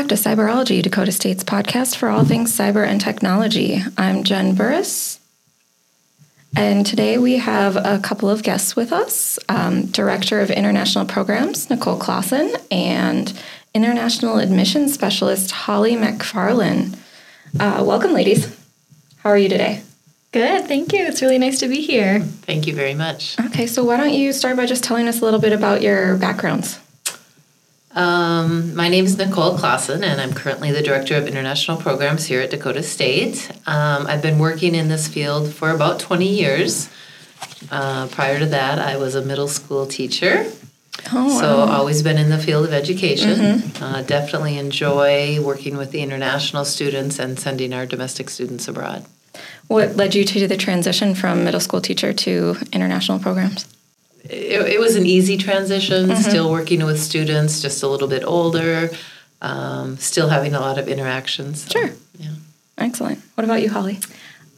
Welcome back to Cyberology, Dakota State's podcast for all things cyber and technology. I'm Jen Burris, and today we have a couple of guests with us um, Director of International Programs, Nicole Claussen, and International Admissions Specialist, Holly Macfarlane. Uh, welcome, ladies. How are you today? Good, thank you. It's really nice to be here. Thank you very much. Okay, so why don't you start by just telling us a little bit about your backgrounds? Um, my name is Nicole Claussen, and I'm currently the Director of International Programs here at Dakota State. Um, I've been working in this field for about 20 years. Uh, prior to that, I was a middle school teacher. Oh, So, always been in the field of education. Uh, definitely enjoy working with the international students and sending our domestic students abroad. What led you to the transition from middle school teacher to international programs? It, it was an easy transition, still working with students, just a little bit older, um, still having a lot of interactions. so, Sure. Yeah. Excellent. What about you, Holly?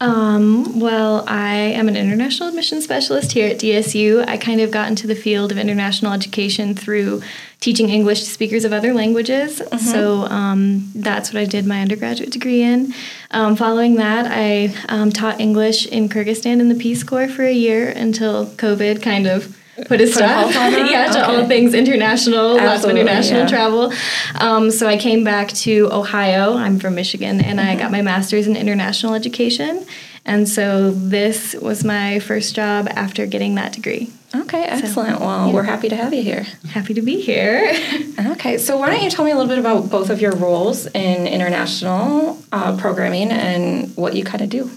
Um, well, I am an international admissions specialist here at DSU. I kind of got into the field of international education through teaching English to speakers of other languages. So um, that's what I did my undergraduate degree in. Um, following that, I um, taught English in Kyrgyzstan in the Peace Corps for a year until COVID kind of put a stop. halt on that? yeah, to all things international, lots of international yeah. travel. Um, so I came back to Ohio. I'm from Michigan, and I got my master's in international education. And so this was my first job after getting that degree. Okay, excellent. well, yeah. we're happy to have you here. Happy to be here. Okay, so why don't you tell me a little bit about both of your roles in international uh, programming and what you kind of do?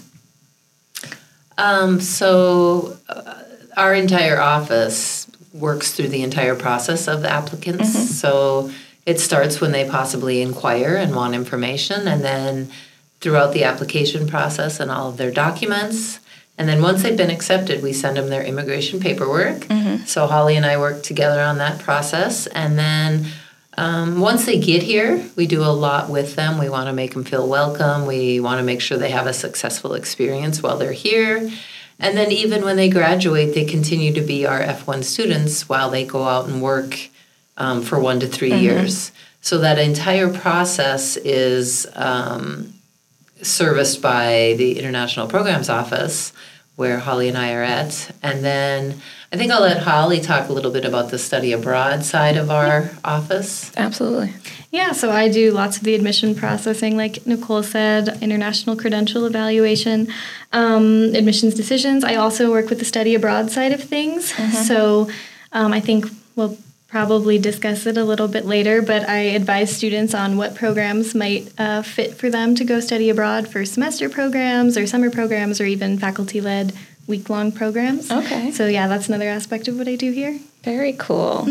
Um, so, uh, our entire office works through the entire process of the applicants. So, it starts when they possibly inquire and want information, and then throughout the application process and all of their documents. And then once they've been accepted, we send them their immigration paperwork. So, Holly and I work together on that process. And then um, once they get here, we do a lot with them. We want to make them feel welcome. We want to make sure they have a successful experience while they're here. And then even when they graduate, they continue to be our F1 students while they go out and work um, for one to 3 years. So that entire process is um, serviced by the International Programs Office, where Holly and I are at. And then I think I'll let Holly talk a little bit about the study abroad side of our office. Absolutely. yeah, so I do lots of the admission processing, like Nicole said, international credential evaluation, um, admissions decisions. I also work with the study abroad side of things. So um, I think we'll probably discuss it a little bit later, but I advise students on what programs might uh, fit for them to go study abroad for semester programs or summer programs or even faculty led week long programs. Okay. So, yeah, that's another aspect of what I do here. Very cool.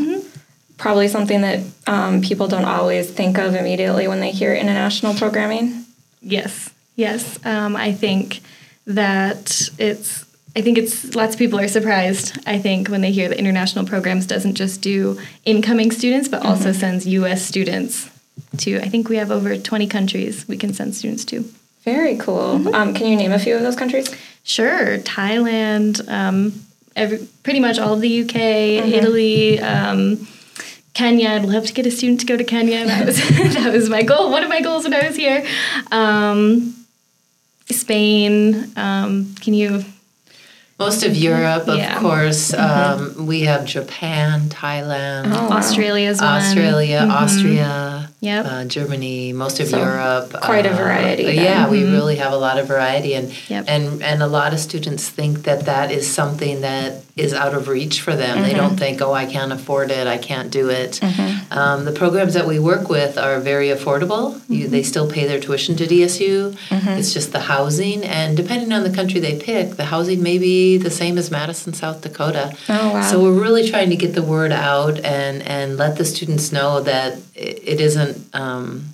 Probably something that um, people don't always think of immediately when they hear international programming. Yes, yes. Um, I think that it's. I think it's lots of people are surprised. I think when they hear that international programs doesn't just do incoming students, but also sends U.S. students to. I think we have over twenty countries we can send students to. Very cool. Um, can you name a few of those countries? Sure, Thailand, um, every, pretty much all of the UK, Italy, um, Kenya. I'd love to get a student to go to Kenya. That was that was my goal. One of my goals when I was here. Um, Spain. Um, can you? Most of Europe, of Yeah. course. Um, we have Japan, Thailand, Oh. Australia's one. Australia, Austria, Yep. uh, Germany, most of So, Europe. quite a uh, variety then. Yeah, we really have a lot of variety, and Yep. and and a lot of students think that that is something that is out of reach for them. They don't think, oh, I can't afford it, I can't do it. Um, the programs that we work with are very affordable. You, they still pay their tuition to DSU. It's just the housing, and depending on the country they pick, the housing may be the same as Madison, South Dakota. Oh, wow. So we're really trying to get the word out and and let the students know that it, it isn't. Um,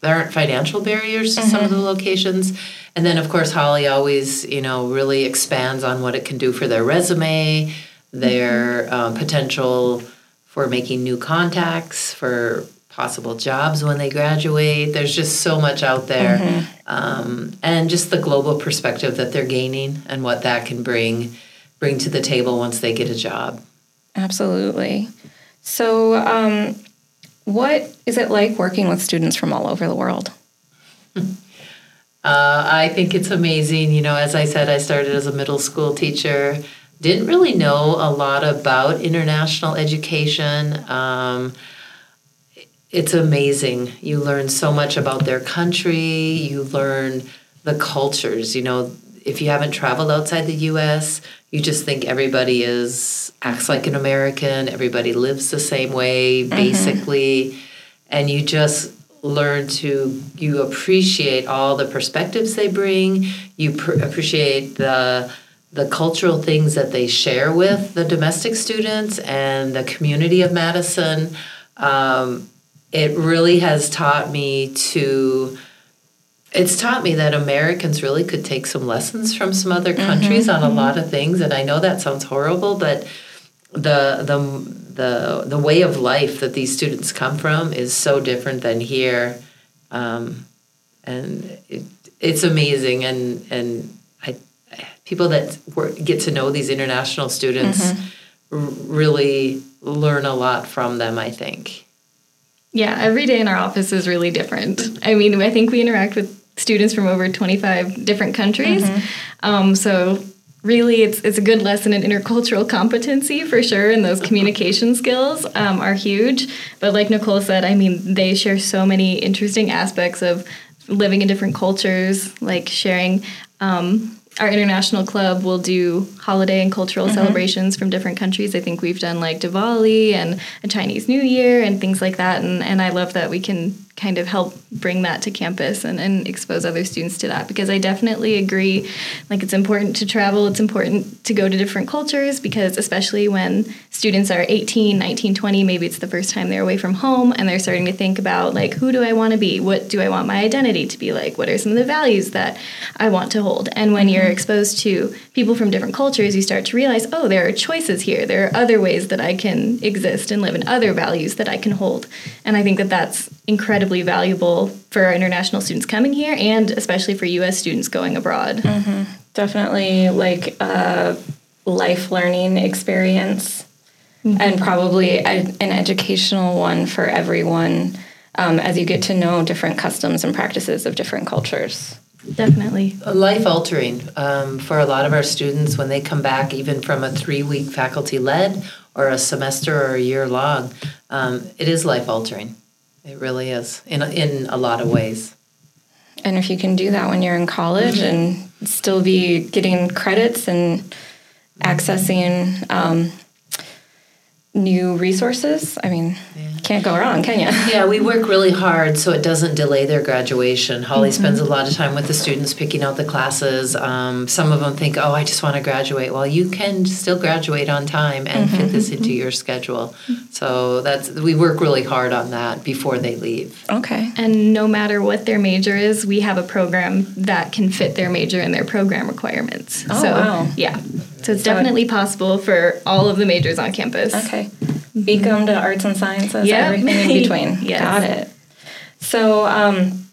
there aren't financial barriers to some of the locations. And then, of course, Holly always, you know, really expands on what it can do for their resume, their um, potential for making new contacts, for possible jobs when they graduate. There's just so much out there. Um, and just the global perspective that they're gaining and what that can bring bring to the table once they get a job. Absolutely. So, um, what is it like working with students from all over the world? Uh, I think it's amazing. You know, as I said, I started as a middle school teacher. Didn't really know a lot about international education. Um, it's amazing. You learn so much about their country. You learn the cultures. You know, if you haven't traveled outside the U.S., you just think everybody is acts like an American. Everybody lives the same way, mm-hmm. basically, and you just learn to you appreciate all the perspectives they bring. You pr- appreciate the the cultural things that they share with the domestic students and the community of Madison. Um, it really has taught me to it's taught me that Americans really could take some lessons from some other mm-hmm, countries mm-hmm, on a mm-hmm. lot of things and I know that sounds horrible but the the the the way of life that these students come from is so different than here um, and it, it's amazing and and I, people that work, get to know these international students mm-hmm. r- really learn a lot from them I think yeah, every day in our office is really different. I mean, I think we interact with students from over 25 different countries. Mm-hmm. Um, so really it's, it's a good lesson in intercultural competency for sure and those communication skills um, are huge but like nicole said i mean they share so many interesting aspects of living in different cultures like sharing um, our international club will do holiday and cultural mm-hmm. celebrations from different countries. I think we've done like Diwali and a Chinese New Year and things like that. And, and I love that we can kind of help bring that to campus and, and expose other students to that because I definitely agree like it's important to travel it's important to go to different cultures because especially when students are 18 19 20 maybe it's the first time they're away from home and they're starting to think about like who do I want to be? What do I want my identity to be like? What are some of the values that I want to hold? And when mm-hmm. you're exposed to people from different cultures you start to realize oh there are choices here. There are other ways that I can exist and live and other values that I can hold. And I think that that's incredibly valuable for our international students coming here and especially for US students going abroad. Mm-hmm. Definitely like a life learning experience mm-hmm. and probably a, an educational one for everyone um, as you get to know different customs and practices of different cultures. Definitely. Life altering um, for a lot of our students when they come back, even from a three week faculty led or a semester or a year long. Um, it is life altering. It really is in a, in a lot of ways. And if you can do that when you're in college mm-hmm. and still be getting credits and accessing um, new resources, I mean, yeah. Can't go wrong, can you? Yeah, we work really hard so it doesn't delay their graduation. Holly mm-hmm. spends a lot of time with the students picking out the classes. Um, some of them think, oh, I just want to graduate. Well, you can still graduate on time and mm-hmm. fit this into your schedule. So that's we work really hard on that before they leave. Okay. And no matter what their major is, we have a program that can fit their major and their program requirements. Oh, so, wow. Yeah. So it's so definitely possible for all of the majors on campus. Okay. Beacom to arts and sciences, yep. everything in between. yes. Got it. So, um,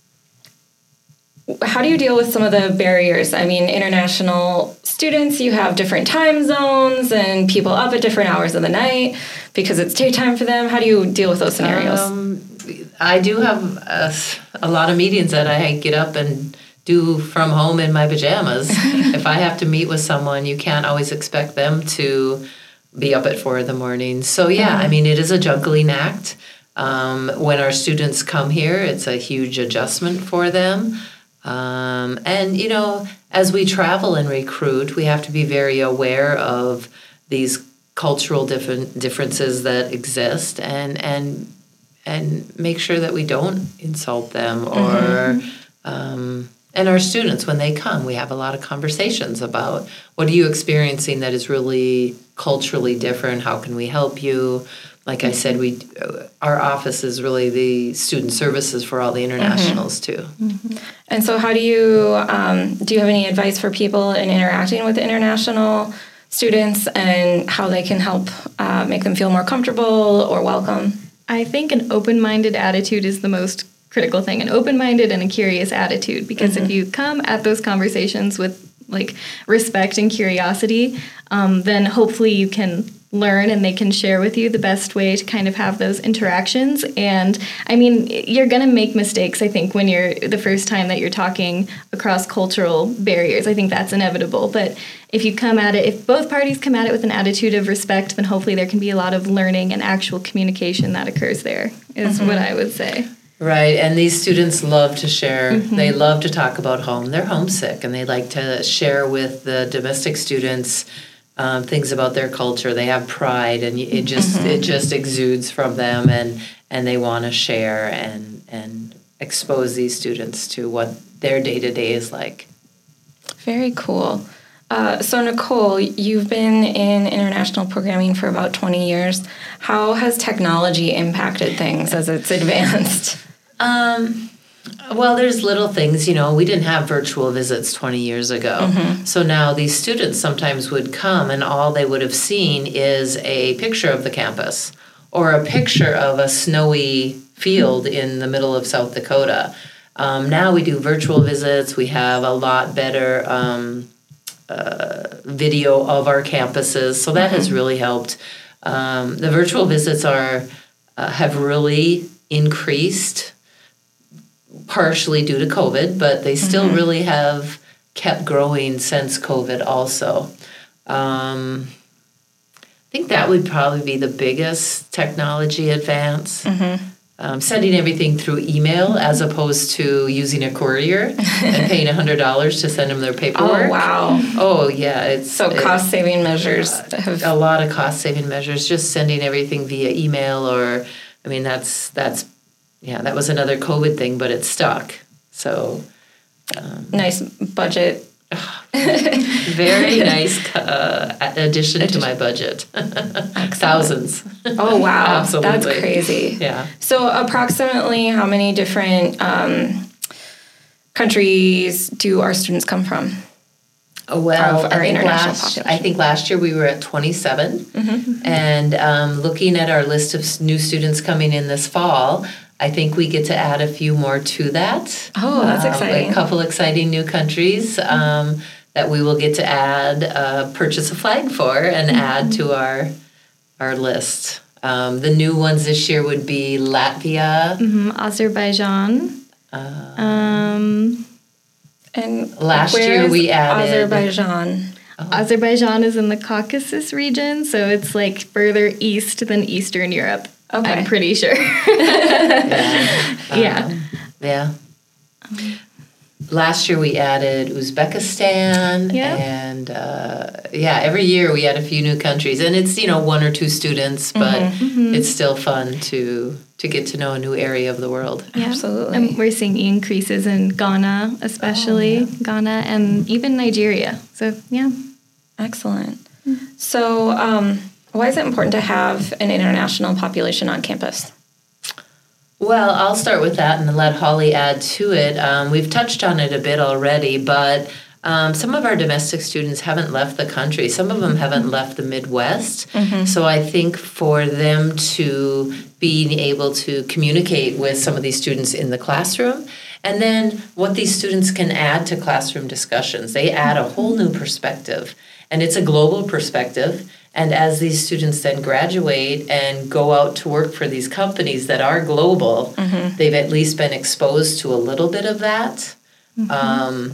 how do you deal with some of the barriers? I mean, international students, you have different time zones and people up at different hours of the night because it's daytime for them. How do you deal with those scenarios? Um, I do have a, a, lot of meetings that I get up and do from home in my pajamas. if I have to meet with someone, you can't always expect them to be up at four in the morning. So yeah, I mean, it is a juggling act. Um, when our students come here, it's a huge adjustment for them. Um, and you know, as we travel and recruit, we have to be very aware of these cultural different differences that exist, and and and make sure that we don't insult them or. Mm-hmm. Um, and our students when they come we have a lot of conversations about what are you experiencing that is really culturally different how can we help you like i said we our office is really the student services for all the internationals mm-hmm. too mm-hmm. and so how do you um, do you have any advice for people in interacting with international students and how they can help uh, make them feel more comfortable or welcome i think an open-minded attitude is the most critical thing an open-minded and a curious attitude because mm-hmm. if you come at those conversations with like respect and curiosity um, then hopefully you can learn and they can share with you the best way to kind of have those interactions. And i mean you're going to make mistakes i think when you're the first time that you're talking across cultural barriers. I think that's inevitable. But if you come at it if both parties come at it with an attitude of respect then hopefully there can be a lot of learning and actual communication that occurs there is Mm-hmm. what i would say Right, and these students love to share. They love to talk about home. They're homesick, and they like to share with the domestic students um, things about their culture. They have pride, and it just it just exudes from them, and and they want to share and and expose these students to what their day to day is like. Very cool. Uh, so, Nicole, you've been in international programming for about 20 years. How has technology impacted things as it's advanced? Um, well, there's little things, you know, we didn't have virtual visits 20 years ago. So now these students sometimes would come and all they would have seen is a picture of the campus or a picture of a snowy field in the middle of South Dakota. Um, now we do virtual visits, we have a lot better. Um, uh, video of our campuses, so that has really helped. Um, the virtual visits are uh, have really increased, partially due to COVID, but they still really have kept growing since COVID. Also, um, I think that would probably be the biggest technology advance. Um, sending everything through email as opposed to using a courier and paying hundred dollars to send them their paperwork. Oh, wow. Oh yeah, it's So, cost saving measures have. a lot of cost saving measures. Just sending everything via email, or I mean, that's that's yeah, that was another COVID thing, but it stuck. So nice budget. very nice uh, addition to my budget. Thousands. Oh, wow. That's crazy. Yeah. So, approximately how many different um, countries do our students come from? Oh, Well, I think, international last, population. I think last year we were at 27. Mm-hmm. And um, looking at our list of new students coming in this fall, I think we get to add a few more to that. Oh, that's Um, exciting. A couple exciting new countries um, that we will get to add, uh, purchase a flag for, and Mm-hmm. add to our our list. Um, the new ones this year would be Latvia. Mhm, azerbaijan Uh, um, And Last year we added- Azerbaijan. Azerbaijan is in the Caucasus region, so it's like further east than Eastern Europe. Okay. I'm pretty sure. yeah. yeah. Um, yeah. Last year we added Uzbekistan, Yeah. and uh, yeah, every year we add a few new countries, and it's you know one or two students, but Mm-hmm. it's still fun to to get to know a new area of the world. Yeah. Absolutely. And we're seeing increases in Ghana, especially Ghana, and even Nigeria. So, yeah. Excellent. So, um, why is it important to have an international population on campus? Well, I'll start with that and then let Holly add to it. Um, we've touched on it a bit already, but um, some of our domestic students haven't left the country. Some of them haven't left the Midwest. So I think for them to being able to communicate with some of these students in the classroom, and then what these students can add to classroom discussions, they add a whole new perspective. And it's a global perspective. And as these students then graduate and go out to work for these companies that are global, they've at least been exposed to a little bit of that. Um,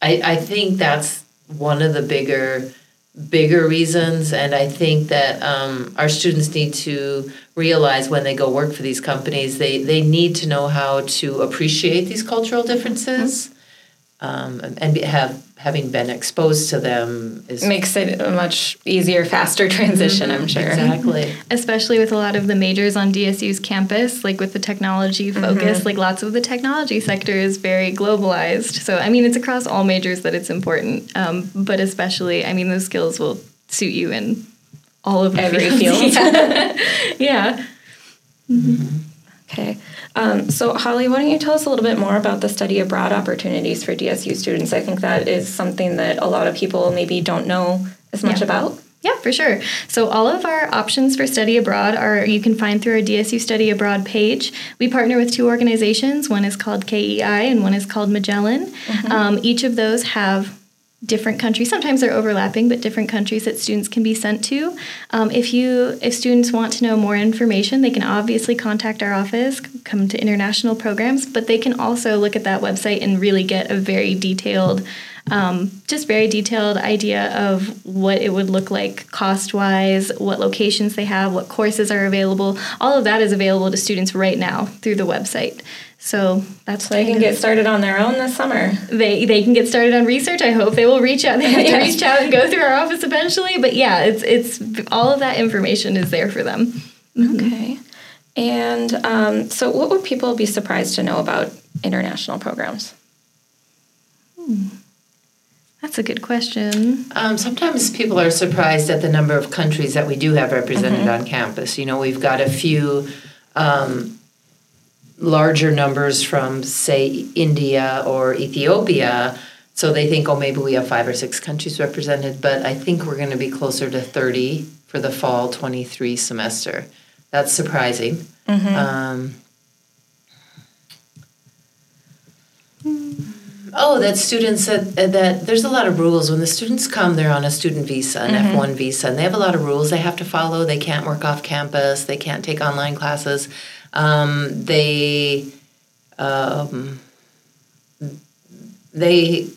I, I think that's one of the bigger bigger reasons. And i think that um, our students need to realize when they go work for these companies they, they need to know how to appreciate these cultural differences um, and, and have having been exposed to them is Makes it a much easier, faster transition, I'm sure. exactly Especially with a lot of the majors on DSU's campus, like with the technology focus, like lots of the technology sector is very globalized. So, I mean, it's across all majors that it's important, um, but especially, I mean, those skills will suit you in all of the Every fields. field. Yeah. Okay. Um, so, Holly, why don't you tell us a little bit more about the study abroad opportunities for DSU students? I think that is something that a lot of people maybe don't know as much Yeah. about. Yeah, for sure. So all of our options for study abroad are you can find through our DSU Study Abroad page. We partner with two organizations. One is called KEI and one is called Magellan. Um, each of those have different countries. Sometimes they're overlapping, but different countries that students can be sent to. Um, if you if students want to know more information, they can obviously contact our office, come to international programs, but they can also look at that website and really get a very detailed. Um, just very detailed idea of what it would look like cost wise, what locations they have, what courses are available. All of that is available to students right now through the website. So that's so they can get started on their own this summer. They they can get started on research. I hope they will reach out. They have to reach out and go through our office eventually. But yeah, it's it's all of that information is there for them. Mm-hmm. Okay. And um, so, what would people be surprised to know about international programs? Hmm. That's a good question. Um, sometimes people are surprised at the number of countries that we do have represented mm-hmm. on campus. You know, we've got a few um, larger numbers from, say, India or Ethiopia. So they think, oh, maybe we have five or six countries represented, but I think we're going to be closer to 30 for the fall 23 semester. That's surprising. Mm-hmm. Um, oh, that students that, that there's a lot of rules. When the students come, they're on a student visa, an mm-hmm. F1 visa, and they have a lot of rules they have to follow. They can't work off campus, they can't take online classes. Um, they um, they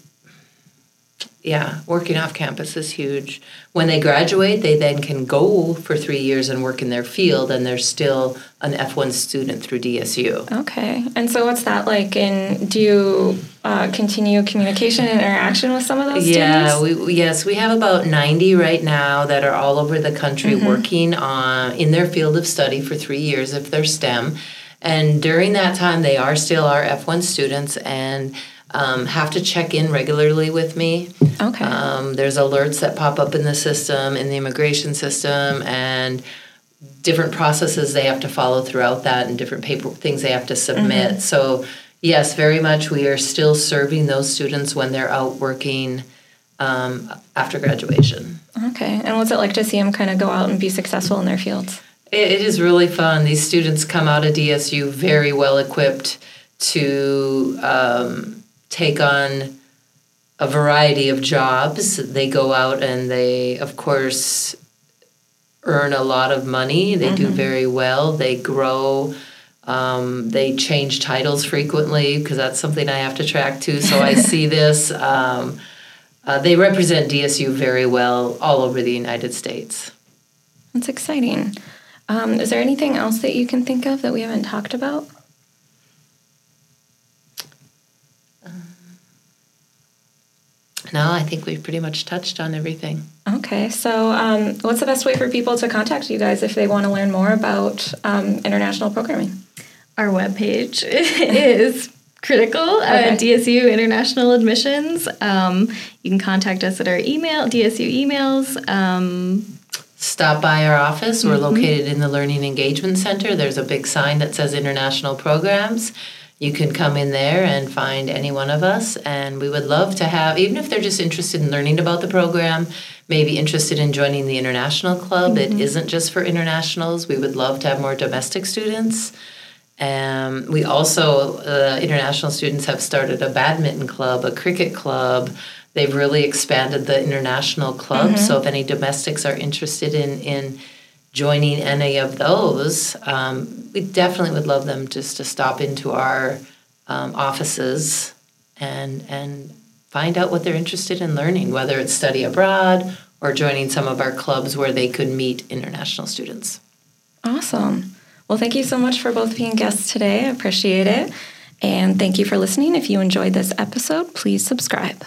yeah, working off campus is huge. When they graduate, they then can go for three years and work in their field, and they're still an F1 student through DSU. Okay. And so, what's that like? And do you uh, continue communication and interaction with some of those yeah, students? We, yes, we have about 90 right now that are all over the country mm-hmm. working on, in their field of study for three years if they're STEM. And during that time, they are still our F1 students. And um, have to check in regularly with me. Okay. Um, there's alerts that pop up in the system, in the immigration system, and different processes they have to follow throughout that, and different paper things they have to submit. Mm-hmm. So, yes, very much we are still serving those students when they're out working um, after graduation. Okay. And what's it like to see them kind of go out and be successful in their fields? it is really fun. These students come out of DSU very well equipped to um, take on a variety of jobs. They go out and they, of course, earn a lot of money. They mm-hmm. do very well. They grow. Um, they change titles frequently because that's something I have to track too. So I see this. Um, uh, they represent DSU very well all over the United States. That's exciting. Um, is there anything else that you can think of that we haven't talked about? No, I think we've pretty much touched on everything. Okay, so um, what's the best way for people to contact you guys if they want to learn more about um, international programming? Our webpage is critical uh, okay. uh, DSU International Admissions. Um, you can contact us at our email, DSU emails. Um, Stop by our office. We're mm-hmm. located in the Learning Engagement Center. There's a big sign that says International Programs you can come in there and find any one of us and we would love to have even if they're just interested in learning about the program maybe interested in joining the international club. Mm-hmm. it isn't just for internationals. We would love to have more domestic students. Um, we also uh, international students have started a badminton club a cricket club. They've really expanded the international club. Mm-hmm. so if any domestics are interested in in joining any of those, um, we definitely would love them just to stop into our um, offices and and find out what they're interested in learning, whether it's study abroad or joining some of our clubs where they could meet international students. Awesome. Well, thank you so much for both being guests today. I appreciate it. And thank you for listening. If you enjoyed this episode, please subscribe.